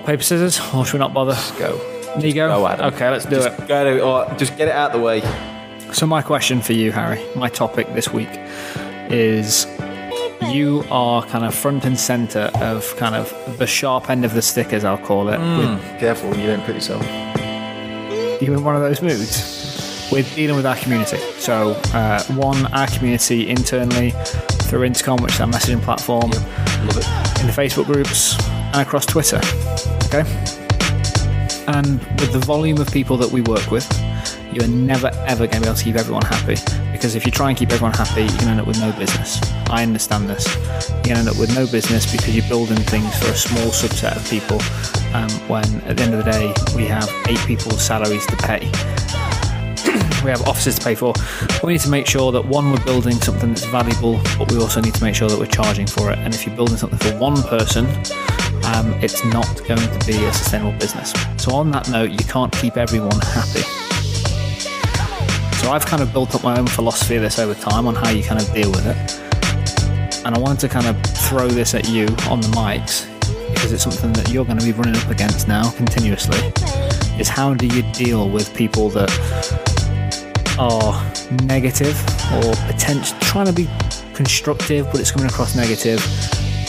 Rock, paper, scissors, or should we not bother? Go. Nigo? Go, Adam. Okay, let's do just it. Go or just get it out of the way. So, my question for you, Harry, my topic this week is you are kind of front and center of kind of the sharp end of the stick, as I'll call it. With, Careful, you don't put yourself. you in one of those moods? With dealing with our community. So, uh, one, our community internally through Intercom, which is our messaging platform, it. in the Facebook groups, and across Twitter. Okay? And with the volume of people that we work with, you are never ever going to be able to keep everyone happy. Because if you try and keep everyone happy, you're going to end up with no business. I understand this. You're going to end up with no business because you're building things for a small subset of people um, when at the end of the day, we have eight people's salaries to pay we have offices to pay for. We need to make sure that one, we're building something that's valuable, but we also need to make sure that we're charging for it. And if you're building something for one person, um, it's not going to be a sustainable business. So, on that note, you can't keep everyone happy. So, I've kind of built up my own philosophy of this over time on how you kind of deal with it. And I wanted to kind of throw this at you on the mics because it's something that you're going to be running up against now continuously. Is how do you deal with people that are negative or potential trying to be constructive, but it's coming across negative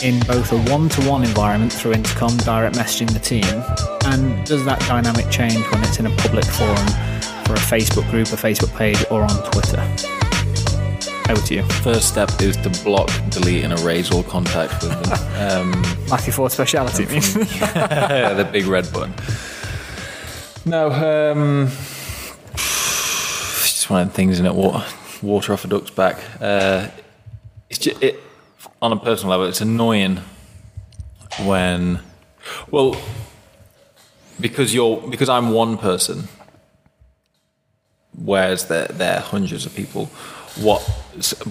in both a one-to-one environment through intercom, direct messaging the team, and does that dynamic change when it's in a public forum for a Facebook group, a Facebook page, or on Twitter? Over to you, First step is to block, delete, and erase all contact with them. um, Matthew Ford speciality. the big red button. No, um, just one of the things in it. Water, water off a duck's back. Uh, it's just, it on a personal level. It's annoying when, well, because you're because I'm one person, whereas they're they're hundreds of people. What,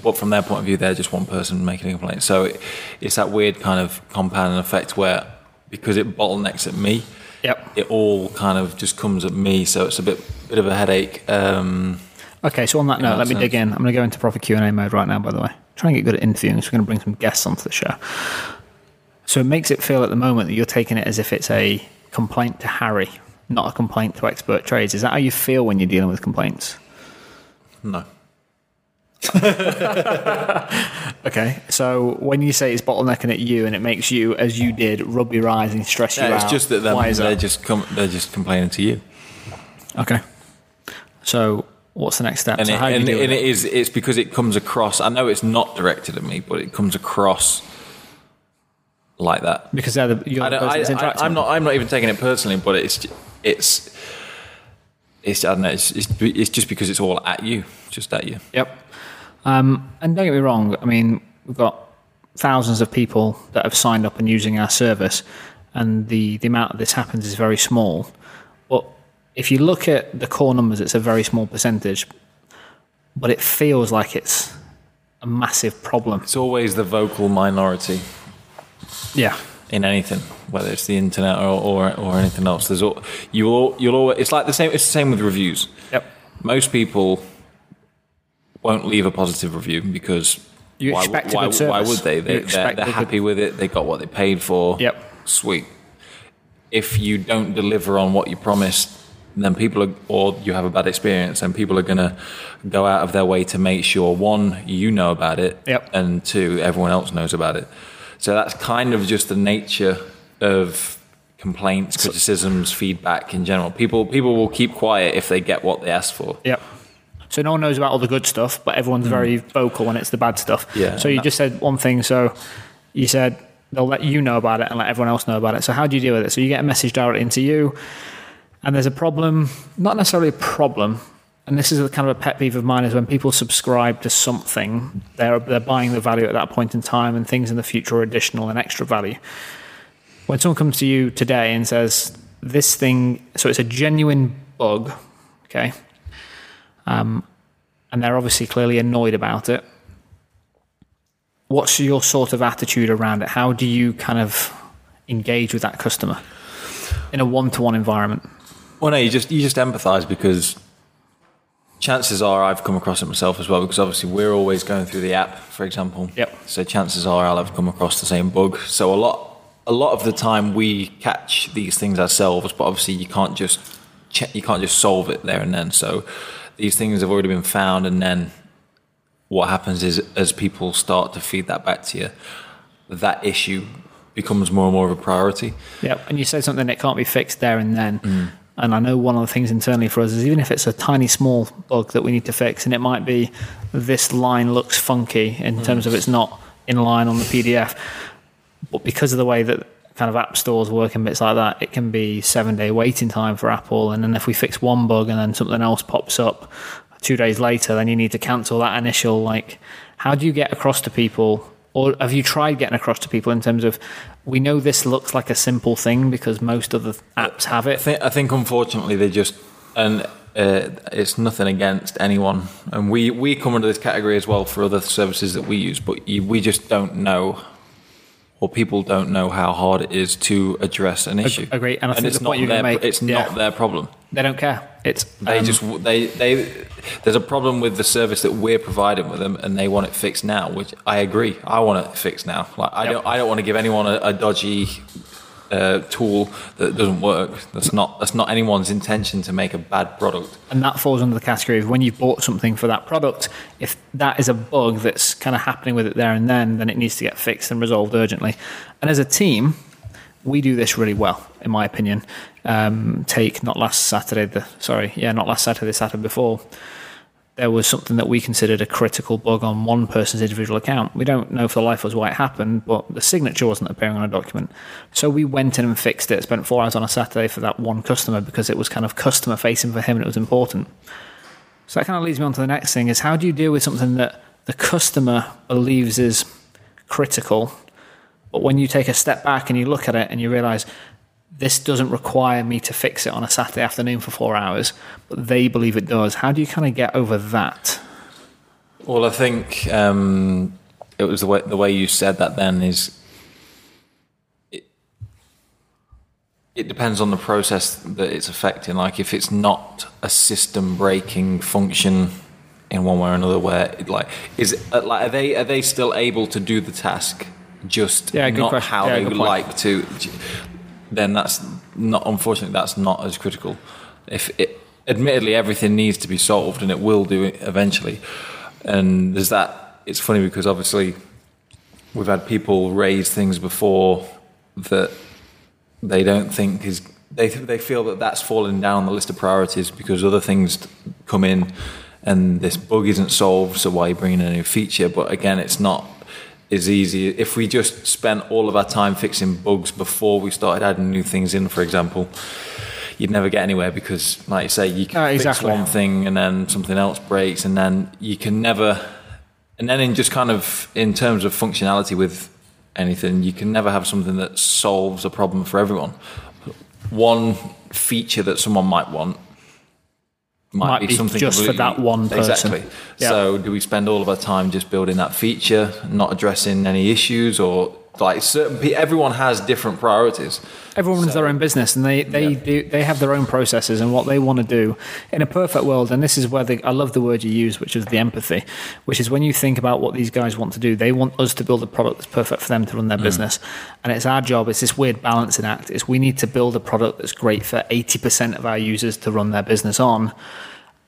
but from their point of view, they're just one person making a complaint. So it, it's that weird kind of compounding effect where because it bottlenecks at me, yep. it all kind of just comes at me. So it's a bit bit of a headache. Um, Okay, so on that note, that let me dig in. I'm going to go into proper Q and A mode right now. By the way, trying to get good at interviewing, so we're going to bring some guests onto the show. So it makes it feel at the moment that you're taking it as if it's a complaint to Harry, not a complaint to expert trades. Is that how you feel when you're dealing with complaints? no. Okay, so when you say it's bottlenecking at you and it makes you, as you did, rub your eyes and stress you Yeah, out, it's just that is they're just com- they're just complaining to you, Okay. So what's the next step? and, so it, how do you and, and it? is it's because it comes across. I know it's not directed at me, but it comes across like that. Because they're the, you're I the person I, I. I'm not. I'm not even taking it personally, but it's it's it's. I don't know. It's, it's it's just because it's all at you, just at you. Yep. Um, and don't get me wrong, I mean, we've got thousands of people that have signed up and using our service, and the, the amount of this happens is very small. If you look at the core numbers, it's a very small percentage, but it feels like it's a massive problem. It's always the vocal minority Yeah. in anything, whether it's the internet or or, or anything else. There's all you'll you'll always. It's like the same. It's the same with reviews. Yep. Most people won't leave a positive review because You why, expect why, why would they? They they're, expect they're a good- happy with it. They got what they paid for. Yep. Sweet. If you don't deliver on what you promised, then people are, or you have a bad experience, and people are going to go out of their way to make sure one, you know about it, Yep. and two, everyone else knows about it. So that's kind of just the nature of complaints, criticisms, feedback in general. People people will keep quiet if they get what they ask for. Yep. So no one knows about all the good stuff, but everyone's mm. very vocal when it's the bad stuff. Yeah. So you just said one thing. So you said they'll let you know about it and let everyone else know about it. So how do you deal with it? So you get a message directly into you, and there's a problem. Not necessarily a problem. And this is kind of a pet peeve of mine is when people subscribe to something, they're they're buying the value at that point in time, and things in the future are additional and extra value. When someone comes to you today and says this thing, so it's a genuine bug, okay, um, and they're obviously clearly annoyed about it. What's your sort of attitude around it? How do you kind of engage with that customer in a one-to-one environment? Well, no, you just you just empathise because chances are I've come across it myself as well. Because obviously we're always going through the app, for example. Yep. So chances are I'll have come across the same bug. So a lot a lot of the time we catch these things ourselves, but obviously you can't just check, you can't just solve it there and then. So these things have already been found, and then what happens is as people start to feed that back to you, that issue becomes more and more of a priority. Yep. And you say something that can't be fixed there and then. Mm. And I know one of the things internally for us is even if it's a tiny small bug that we need to fix, and it might be this line looks funky in mm. terms of it's not in line on the PDF, but because of the way that kind of app stores work and bits like that, it can be seven day waiting time for Apple. And then if we fix one bug and then something else pops up two days later, then you need to cancel that initial. Like, how do you get across to people? Or have you tried getting across to people in terms of we know this looks like a simple thing because most of the apps have I it? think, I think unfortunately they just and uh, it's nothing against anyone, and we we come under this category as well for other services that we use, but you, we just don't know. Or people don't know how hard it is to address an issue. agree, and I think it's the point not you're gonna their, make- it's yeah. not their problem. They don't care. It's They um, just they they there's a problem with the service that we're providing with them, and they want it fixed now. Which I agree, I want it fixed now. Like I Yep. don't I don't want to give anyone a, a dodgy uh, tool that doesn't work. That's not that's not anyone's intention to make a bad product. and that falls under the category of when you've bought something for that product. If that is a bug that's kind of happening with it there and then, then it needs to get fixed and resolved urgently. And as a team, we do this really well, in my opinion. Um, take not last Saturday, the sorry, yeah, not last Saturday, Saturday before. There was something that we considered a critical bug on one person's individual account. We don't know for the life of us why it happened, but the signature wasn't appearing on a document. So we went in and fixed it. Spent four hours on a Saturday for that one customer because it was kind of customer facing for him and it was important. So that kind of leads me on to the next thing: is how do you deal with something that the customer believes is critical, but when you take a step back and you look at it and you realize this doesn't require me to fix it on a Saturday afternoon for four hours, but they believe it does. How do you kind of get over that? Well, I think um, it was the way the way you said that. Then is it, depends on the process that it's affecting. Like if it's not a system breaking function in one way or another, where like is like are they are they still able to do the task? Just Yeah, good not question. how Yeah, they would point. like to. Then that's not unfortunately that's not as critical. If it, admittedly everything needs to be solved and it will do it eventually, and there's that. It's funny because obviously we've had people raise things before that they don't think is they they feel that that's fallen down the list of priorities because other things come in and this bug isn't solved so why are you bringing in a new feature but again it's not as easy if we just spent all of our time fixing bugs before we started adding new things in for example you'd never get anywhere because like you say you can No, fix exactly. one thing and then something else breaks and then you can never and then in just kind of in terms of functionality with anything you can never have something that solves a problem for everyone one feature that someone might want might, Might be, be something just for that one person. exactly Yeah. so do we spend all of our time just building that feature not addressing any issues or like certain pe- everyone has different priorities Everyone runs their own business, and they they Yeah. do they have their own processes and what they want to do in a perfect world. And this is where the, I love the word you use, which is the empathy, which is when you think about what these guys want to do. They want us to build a product that's perfect for them to run their mm. business, and it's our job. It's this weird balancing act. Is we need to build a product that's great for eighty percent of our users to run their business on,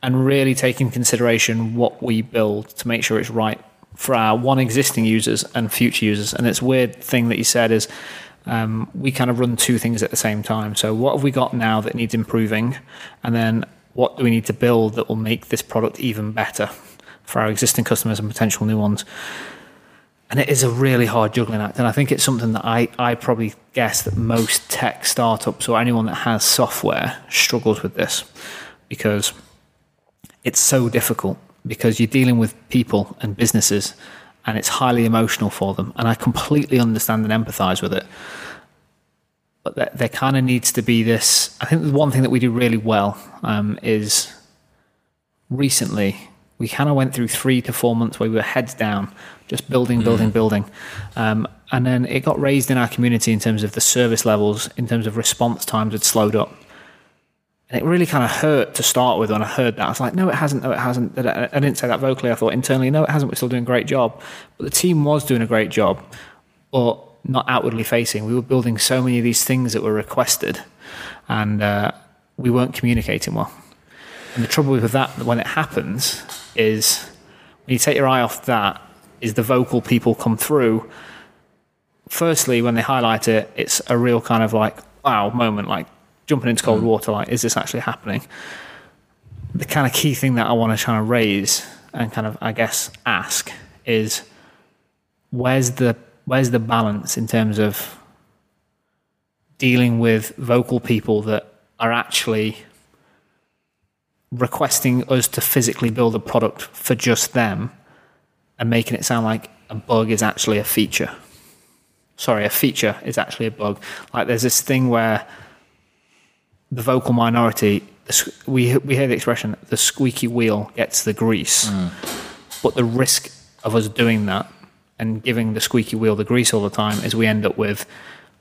and really take in consideration what we build to make sure it's right for our one existing users and future users. And it's weird thing that you said is um, we kind of run two things at the same time. So what have we got now that needs improving, and then what do we need to build that will make this product even better for our existing customers and potential new ones. And it is a really hard juggling act. And I think it's something that I, I probably guess that most tech startups or anyone that has software struggles with this because it's so difficult because you're dealing with people and businesses and it's highly emotional for them. And I completely understand and empathize with it. But there, there kind of needs to be this. I think the one thing that we do really well um, is recently we kind of went through three to four months where we were heads down, just building, building, building. Um, and then it got raised in our community in terms of the service levels, in terms of response times had slowed up. And it really kind of hurt to start with when I heard that. I was like, no, it hasn't. No, it hasn't. I didn't say that vocally. I thought internally, no, it hasn't. We're still doing a great job. But the team was doing a great job. But not outwardly facing. We were building so many of these things that were requested, and uh, we weren't communicating well. And the trouble with that, when it happens, is when you take your eye off that, is the vocal people come through. Firstly, when they highlight it, it's a real kind of like wow moment, like jumping into cold mm. water. Like, is this actually happening? The kind of key thing that I want to try to raise and kind of, I guess, ask is where's the where's the balance in terms of dealing with vocal people that are actually requesting us to physically build a product for just them and making it sound like a bug is actually a feature. Sorry, a feature is actually a bug. Like there's this thing where the vocal minority, we we hear the expression, the squeaky wheel gets the grease, mm. but the risk of us doing that and giving the squeaky wheel the grease all the time is we end up with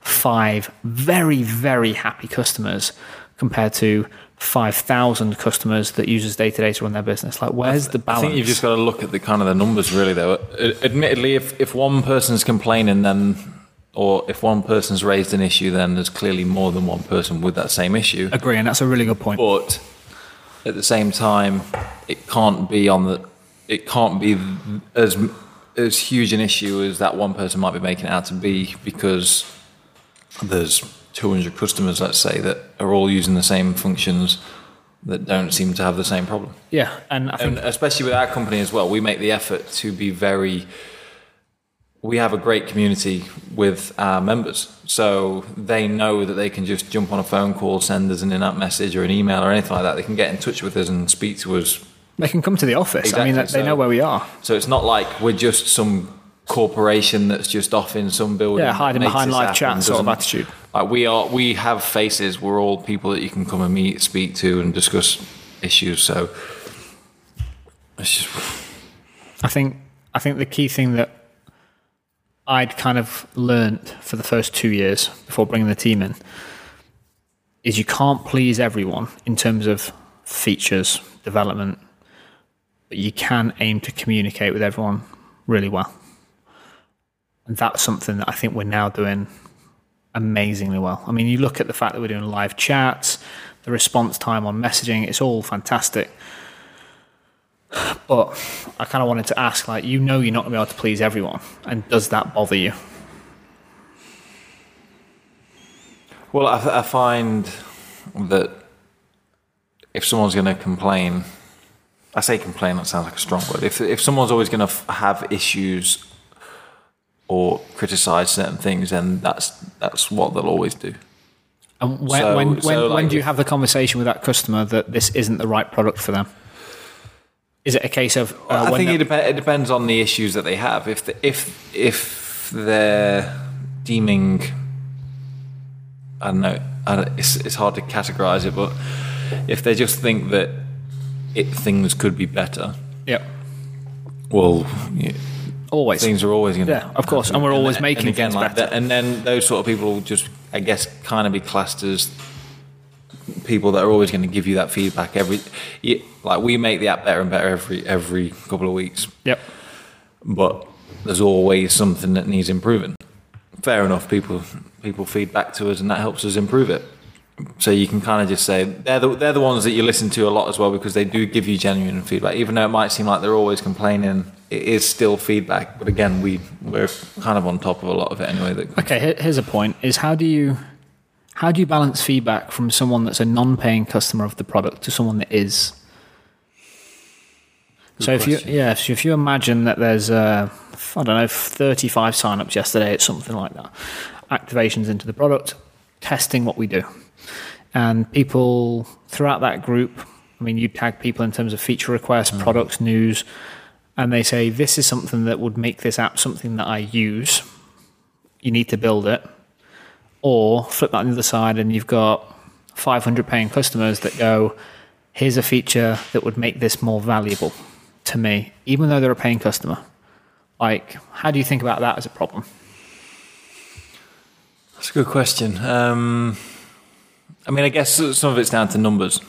five very very happy customers compared to 5,000 customers that use us day to day to run their business. Like, where's the balance? I think you've just got to look at the kind of the numbers, really. Though, admittedly, if if one person's complaining, then or if one person's raised an issue, then there's clearly more than one person with that same issue. Agree, and that's a really good point. But at the same time, it can't be on the. It can't be as as huge an issue as that one person might be making it out to be because there's 200 customers, let's say, that are all using the same functions that don't seem to have the same problem. Yeah, and I think And especially with our company as well, we make the effort to be very. We have a great community with our members, so they know that they can just jump on a phone call, send us an in-app message or an email or anything like that. They can get in touch with us and speak to us. they can come to the office. I mean, they so- know where we are. So it's not like we're just some corporation that's just off in some building. Yeah, hiding behind live chat sort of attitude. Like we are, we have faces. We're all people that you can come and meet, speak to, and discuss issues. So it's just I think I think the key thing that I'd kind of learnt for the first two years before bringing the team in is you can't please everyone in terms of features development, but you can aim to communicate with everyone really well. And that's something that I think we're now doing amazingly well. I mean, you look at the fact that we're doing live chats, the response time on messaging, it's all fantastic. But I kind of wanted to ask, like, you know, you're not going to be able to please everyone, and does that bother you? well. I, I find that if someone's going to complain, I say complain. That sounds like a strong word. If if someone's always going to f- have issues or criticize certain things, then that's that's what they'll always do. And when, So- when, when, so, when like, do you have the conversation with that customer that this isn't the right product for them? Is it a case of uh, I think it, dep- it depends on the issues that they have. If the, if if they're deeming, I don't know, I don't, it's it's hard to categorize it, but if they just think that it things could be better, yeah, well, yeah, always things are always going to Yeah, of course, and we're always making and again things like better. that, and then those sort of people will just, I guess, kind of be classed as people that are always going to give you that feedback every. yeah, Like we make the app better and better every every couple of weeks Yep. but there's always something that needs improving. Fair enough, people people feed back to us, and that helps us improve it. So you can kind of just say they're the, they're the ones that you listen to a lot as well because they do give you genuine feedback, even though it might seem like they're always complaining. It is still feedback, but again, we we're kind of on top of a lot of it anyway. That Okay, here's a point: is how do you how do you balance feedback from someone that's a non-paying customer of the product to someone that is? so if question. you yeah, so if you imagine that there's uh, I don't know 35 signups yesterday, it's something like that, activations into the product, testing what we do, and people throughout that group. I mean, you tag people in terms of feature requests, products, news, and they say this is something that would make this app something that I use. You need to build it or flip that on the other side and you've got 500 paying customers that go here's a feature that would make this more valuable to me even though they're a paying customer like how do you think about that as a problem That's a good question. Um, I mean, I guess some of it's down to numbers.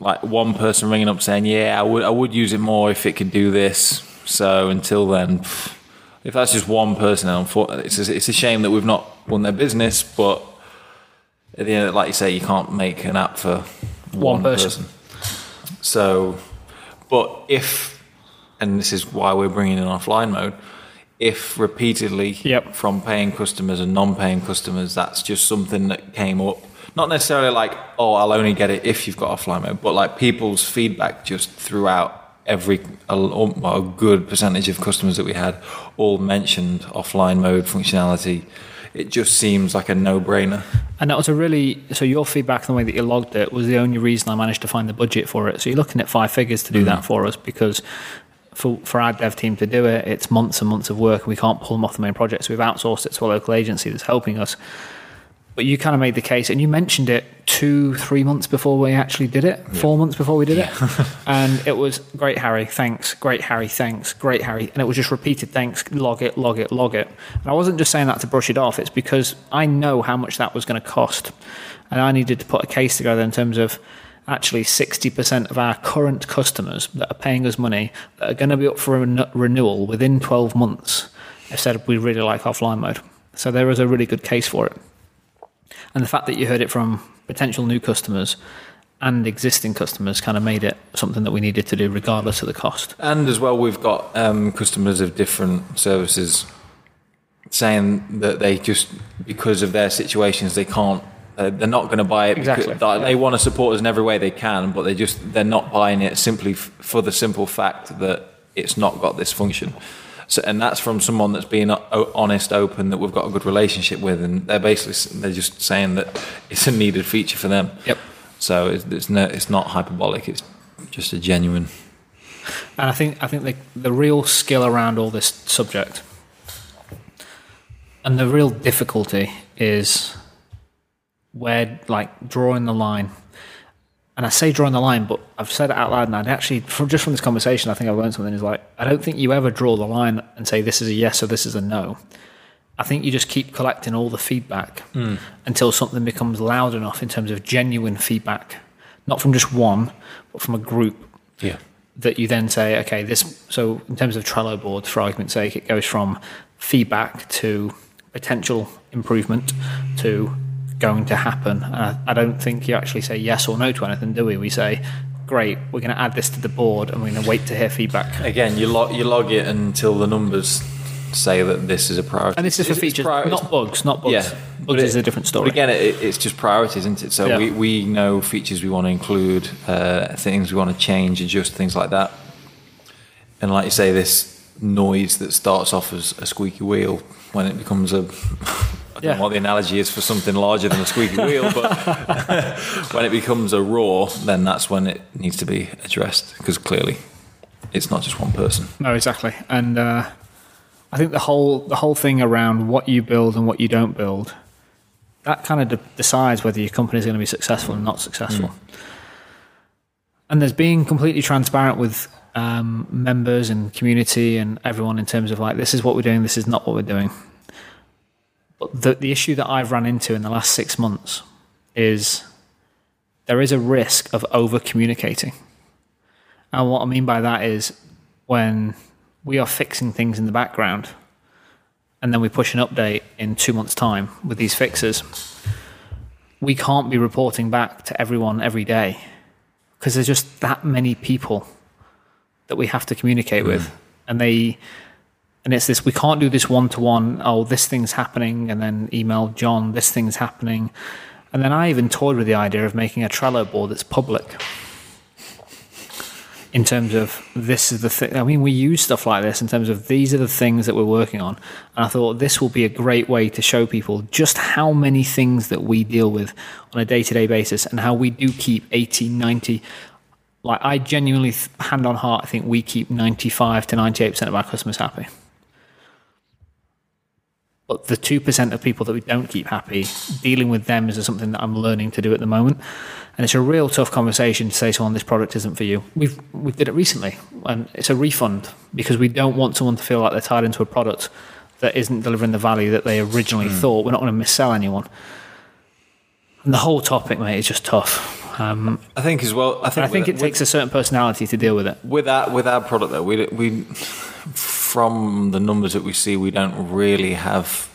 Like one person ringing up saying, "Yeah, I would, I would use it more if it could do this." So until then, pff, if that's just one person, it's a, it's a shame that we've not won their business. But at the end, like you say, you can't make an app for one, One person. So, but if, and this is why we're bringing in offline mode, if repeatedly Yep. from paying customers and non-paying customers, that's just something that came up. Not necessarily like, oh, I'll only get it if you've got offline mode, but like people's feedback just throughout every a, a good percentage of customers that we had all mentioned offline mode functionality. It just seems like a no-brainer. And that was a really so your feedback and the way that you logged it was the only reason I managed to find the budget for it. So you're looking at five figures to do that mm. for us because for for our dev team to do it, it's months and months of work. We can't pull them off the main project, so we've outsourced it to a local agency that's helping us. But you kind of made the case, and you mentioned it two, three months before we actually did it, four months before we did it, and it was great, Harry, thanks, great, Harry, thanks, great, Harry, and it was just repeated thanks, log it, log it, log it. And I wasn't just saying that to brush it off; it's because I know how much that was going to cost, and I needed to put a case together in terms of actually 60% of our current customers that are paying us money that are going to be up for ren- renewal within 12 months have said we really like offline mode. So there is a really good case for it. And the fact that you heard it from potential new customers and existing customers kind of made it something that we needed to do regardless of the cost. And as well, we've got um, customers of different services saying that they just, because of their situations, they can't, uh, they're not going to buy it. Exactly. Because, they want to support us in every way they can, but they just, they're not buying it simply f- for the simple fact that it's not got this function. So, and that's from someone that's been uh, honest, open, that we've got a good relationship with, and they're basically they're just saying that it's a needed feature for them. Yep. So it's, it's no, it's not hyperbolic. It's just a genuine. And I think I think the, the real skill around all this subject and the real difficulty is where like drawing the line. And I say drawing the line, but I've said it out loud, and I'd actually, from just from this conversation, I think I've learned something. Is like I don't think you ever draw the line and say this is a yes or this is a no. I think you just keep collecting all the feedback hmm. until something becomes loud enough in terms of genuine feedback, not from just one, but from a group Yeah. that you then say, okay, this. So in terms of Trello boards, for argument's sake, it goes from feedback to potential improvement to going to happen. And I, don't think you actually say yes or no to anything, do we? We say, great, we're going to add this to the board, and we're going to wait to hear feedback. Again, you log you log it until the numbers say that this is a priority. And this is for It's- features, not bugs, not bugs. Yeah, bugs it- is a different story. But again, it, it's just priorities, isn't it? So Yeah. we, we know features we want to include, uh, things we want to change, adjust, things like that. And like you say, this noise that starts off as a squeaky wheel when it becomes a. I don't Yeah. know what the analogy is for something larger than a squeaky wheel, but when it becomes a roar, then that's when it needs to be addressed because clearly it's not just one person. No, exactly. And uh, I think the whole the whole thing around what you build and what you don't build, that kind of de- decides whether your company is going to be successful or not successful. And there's being completely transparent with um, members and community and everyone in terms of like this is what we're doing, this is not what we're doing. But the the issue that I've run into in the last six months is there is a risk of over communicating. And what I mean by that is when we are fixing things in the background and then we push an update in two months' time with these fixes, we can't be reporting back to everyone every day because there's just that many people that we have to communicate with. Mm. And they, and it's this, we can't do this one to one, oh, this thing's happening, and then email John, this thing's happening. And then I even toyed with the idea of making a Trello board that's public in terms of this is the thing. I mean, we use stuff like this in terms of these are the things that we're working on. And I thought this will be a great way to show people just how many things that we deal with on a day to day basis and how we do keep 80, 90. Like, I genuinely, hand on heart, I think we keep 95 to 98% of our customers happy. But the 2% of people that we don't keep happy, dealing with them is something that I'm learning to do at the moment. And it's a real tough conversation to say to someone, this product isn't for you. We've, we did it recently, and it's a refund because we don't want someone to feel like they're tied into a product that isn't delivering the value that they originally thought. We're not going to missell anyone. And the whole topic, mate, is just tough. Um, I think as well. I think, I think with- it takes a certain personality to deal with it. with our with our product though, we we from the numbers that we see, we don't really have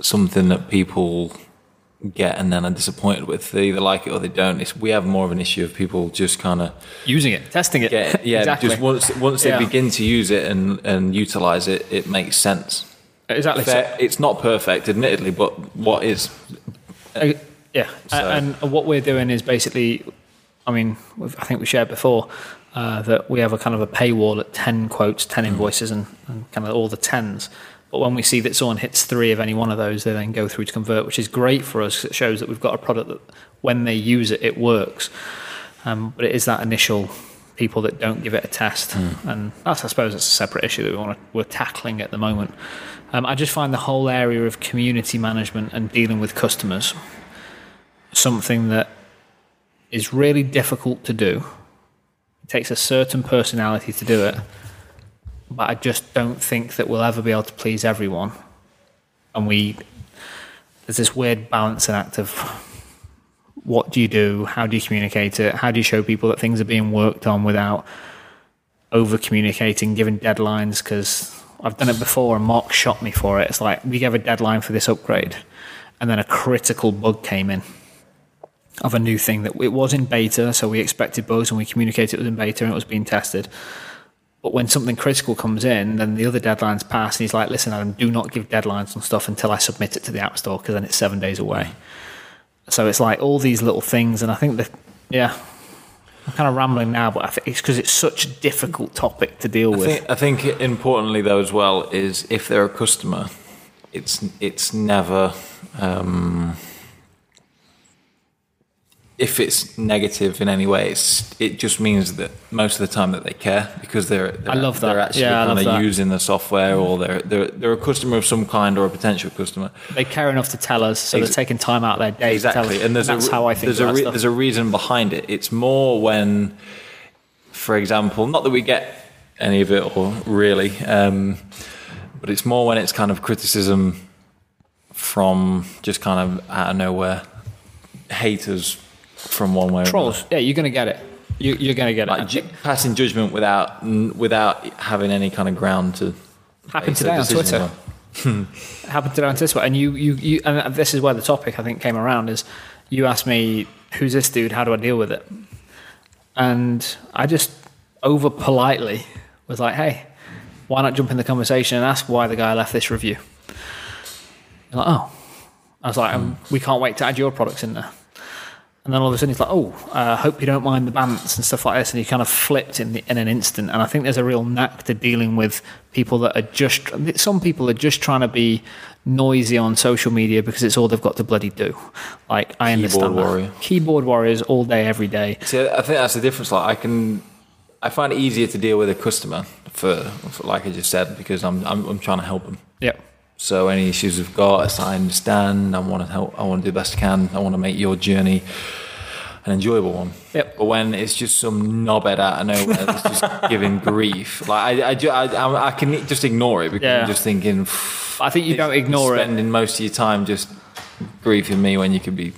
something that people get and then are disappointed with. They either like it or they don't. It's, we have more of an issue of people just kind of Using it, testing it. get yeah. exactly. Just once once they Yeah. begin to use it and and utilize it, it makes sense. exactly. Fair- it's not perfect, admittedly, but what is? Uh, yeah, So- and what we're doing is basically, I mean, I think we shared before uh, that we have a kind of a paywall at ten quotes, ten invoices, and, and kind of all the tens. But when we see that someone hits three of any one of those, they then go through to convert, which is great for us. It shows that we've got a product that, when they use it, it works. Um, but it is that initial people that don't give it a test, and that's, I suppose, it's a separate issue that we want to, we're tackling at the moment. Um, I just find the whole area of community management and dealing with customers something that is really difficult to do. It takes a certain personality to do it, but I just don't think that we'll ever be able to please everyone. And we, there's this weird balancing act of what do you do? How do you communicate it? How do you show people that things are being worked on without over communicating, giving deadlines? Because I've done it before and Mark shot me for it. It's like we gave a deadline for this upgrade, and then a critical bug came in of a new thing that it was in beta, so we expected bugs and we communicated it was in beta and it was being tested. But when something critical comes in, then the other deadlines pass, and he's like, "Listen, Adam, do not give deadlines on stuff until I submit it to the App Store, because then it's seven days away." So it's like all these little things, and I think that, yeah, I'm kind of rambling now, but I think it's because it's such a difficult topic to deal I with. think, I think importantly though as well is if they're a customer, it's it's never um, if it's negative in any way. It's, it just means that most of the time that they care because they're, they're I love that. they're actually Yeah, kind of using the software or they're, they're they're a customer of some kind or a potential customer. they care enough to tell us, so Ex- they're taking time out of their day to tell Exactly, us. and there's that's a, how I think there's a re- there's a reason behind it. It's more when, for example, not that we get any of it or really, um, but it's more when it's kind of criticism from just kind of out of nowhere, haters from one way or Trolls, yeah, you're going to get it. You, you're going to get another. it. Ju- passing judgment without n- without having any kind of ground to. happened today on Twitter. on. Happened today on Twitter, and you, you, you, and this is where the topic I think came around is you asked me, "Who's this dude? How do I deal with it?" And I just over politely was like, "Hey, why not jump in the conversation and ask why the guy left this review?" You're like, "Oh," I was like, um, "We can't wait to add your products in there." And then all of a sudden he's like, "Oh, I hope you don't mind the bants and stuff like this." And he kind of flipped in the, in an instant. And I think there's a real knack to dealing with people that are just. Some people are just trying to be noisy on social media because it's all they've got to bloody do. Like I understand that. warrior. Keyboard warriors all day, every day. See, I think that's the difference. Like I can, I find it easier to deal with a customer for, for like I just said, because I'm, I'm I'm trying to help them. Yep. So any issues we've got, I understand. I want to help. I want to do the best I can. I want to make your journey an enjoyable one. Yep. But when it's just some knobhead out of nowhere that's just giving grief, like I, I, I, I, can just ignore it because Yeah. I'm just thinking. I think you don't ignore it. Spending most of your time just griefing me when you could be.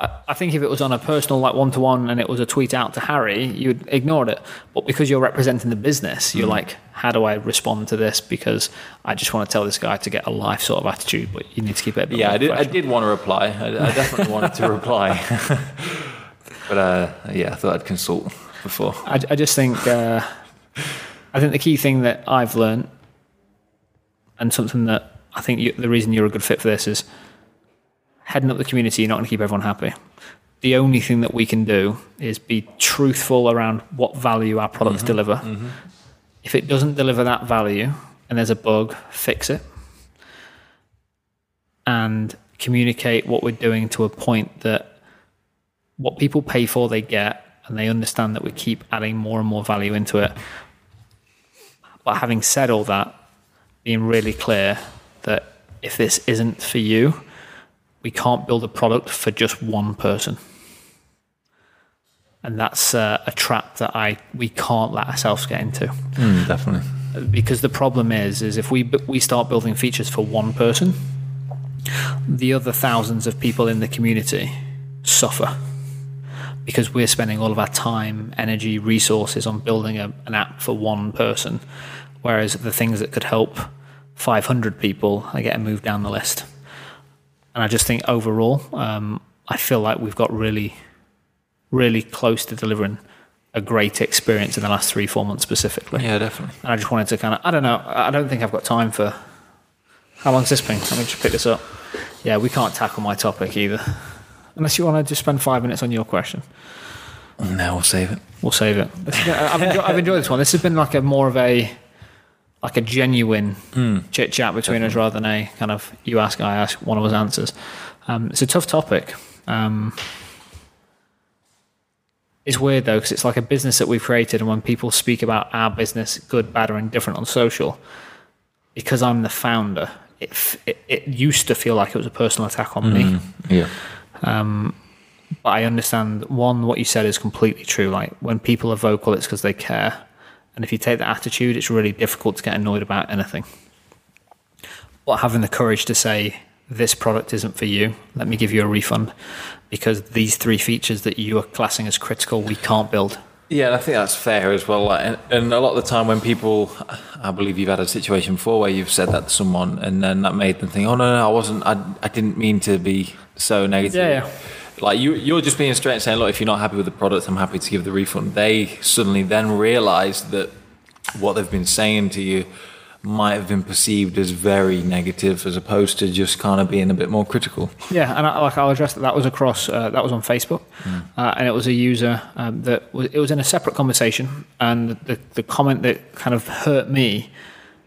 I think if it was on a personal, like one to one, and it was a tweet out to Harry, you'd ignore it. But because you're representing the business, Mm. you're like, how do I respond to this? Because I just want to tell this guy to get a life sort of attitude, but you need to keep it. A Yeah, I did. I did want to reply. I, I definitely wanted to reply. but uh, yeah, I thought I'd consult before. I, I just think, uh, I think the key thing that I've learned, and something that I think you, the reason you're a good fit for this is heading up the community. You're not going to keep everyone happy. The only thing that we can do is be truthful around what value our products mm-hmm. deliver. Mm-hmm. If it doesn't deliver that value and there's a bug, fix it. And communicate what we're doing to a point that what people pay for, they get, and they understand that we keep adding more and more value into it. But having said all that, being really clear that if this isn't for you, we can't build a product for just one person. And that's uh, a trap that I we can't let ourselves get into Mm, definitely. because the problem is is if we we start building features for one person the other thousands of people in the community suffer because we're spending all of our time energy resources on building a, an app for one person Whereas the things that could help 500 people are getting moved down the list. And I just think overall, um, I feel like we've got really, really close to delivering a great experience in the last three, four months specifically. Yeah, definitely. And I just wanted to kind of, I don't know, I don't think I've got time for. How long's this been? Let me just pick this up. Yeah, we can't tackle my topic either. Unless you want to just spend five minutes on your question. No, we'll save it. We'll save it. This has been- I've, enjoyed, I've enjoyed this one. This has been like a more of a, like a genuine chit chat between us rather than a kind of you ask, I ask, one of us answers. Um, it's a tough topic. Um, it's weird though because it's like a business that we've created, and when people speak about our business, good, bad, or indifferent on social, because I'm the founder, it f- it, it used to feel like it was a personal attack on me. Yeah. But I understand one, what you said is completely true. Like when people are vocal, it's because they care. And if you take that attitude, it's really difficult to get annoyed about anything. But having the courage to say, this product isn't for you, let me give you a refund because these three features that you are classing as critical, we can't build. Yeah, and I think that's fair as well. And, and a lot of the time when people, I believe you've had a situation before where you've said that to someone, and then that made them think, "Oh no, no, I wasn't. I, I didn't mean to be so negative." Yeah, yeah. Like you, you're just being straight and saying, "Look, if you're not happy with the product, I'm happy to give the refund." They suddenly then realise that what they've been saying to you might have been perceived as very negative, as opposed to just kind of being a bit more critical. Yeah, and I, like I'll address that. That was across. Uh, that was on Facebook, uh, and it was a user um, that was, it was in a separate conversation, and the the comment that kind of hurt me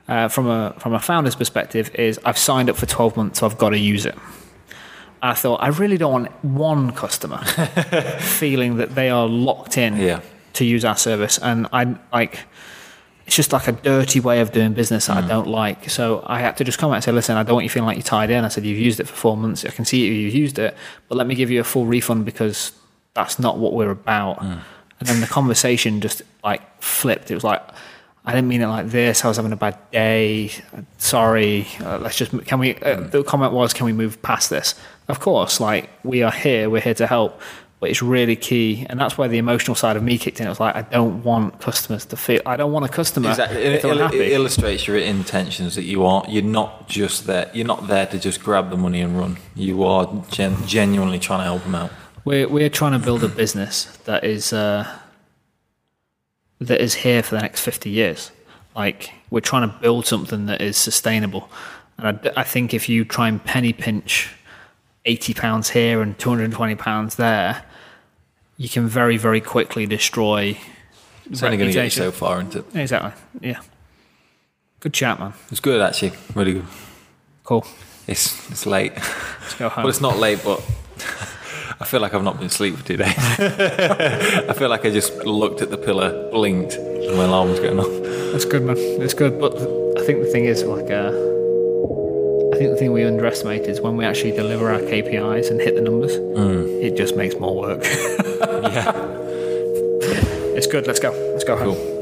uh, from a from a founder's perspective is I've signed up for twelve months, so I've got to use it. I thought I really don't want one customer feeling that they are locked in Yeah. to use our service, and I like it's just like a dirty way of doing business that I don't like. So I had to just come out and say, listen, I don't want you feeling like you're tied in. I said, you've used it for four months. I can see you've used it, but let me give you a full refund because that's not what we're about. And then the conversation just like flipped. It was like, I didn't mean it like this. I was having a bad day. Sorry. Uh, let's just, can we, uh, the comment was, can we move past this? Of course, like we are here, we're here to help but it's really key, and that's where the emotional side of me kicked in. It was like I don't want customers to feel. I don't want a customer Exactly. It, it- it illustrates your intentions that you are. You're not just there. You're not there to just grab the money and run. You are gen- genuinely trying to help them out. we're we're trying to build a business that is uh, that is here for the next fifty years. Like we're trying to build something that is sustainable, and I think if you try and penny pinch eighty pounds here and two hundred and twenty pounds there, you can very very quickly destroy. It's only going to get you so far into it. Exactly. Yeah. Good chat, man. It's good actually. Really good. Cool. It's it's late. Let's go home. Well, it's not late, but I feel like I've not been asleep for two days. I feel like I just looked at the pillar, blinked, and my alarm was going off. That's good, man. It's good. But I think the thing is, like, uh, I think the thing we underestimate is when we actually deliver our KPIs and hit the numbers, mm. it just makes more work. Yeah. it's good. Let's go. Let's go home. Cool.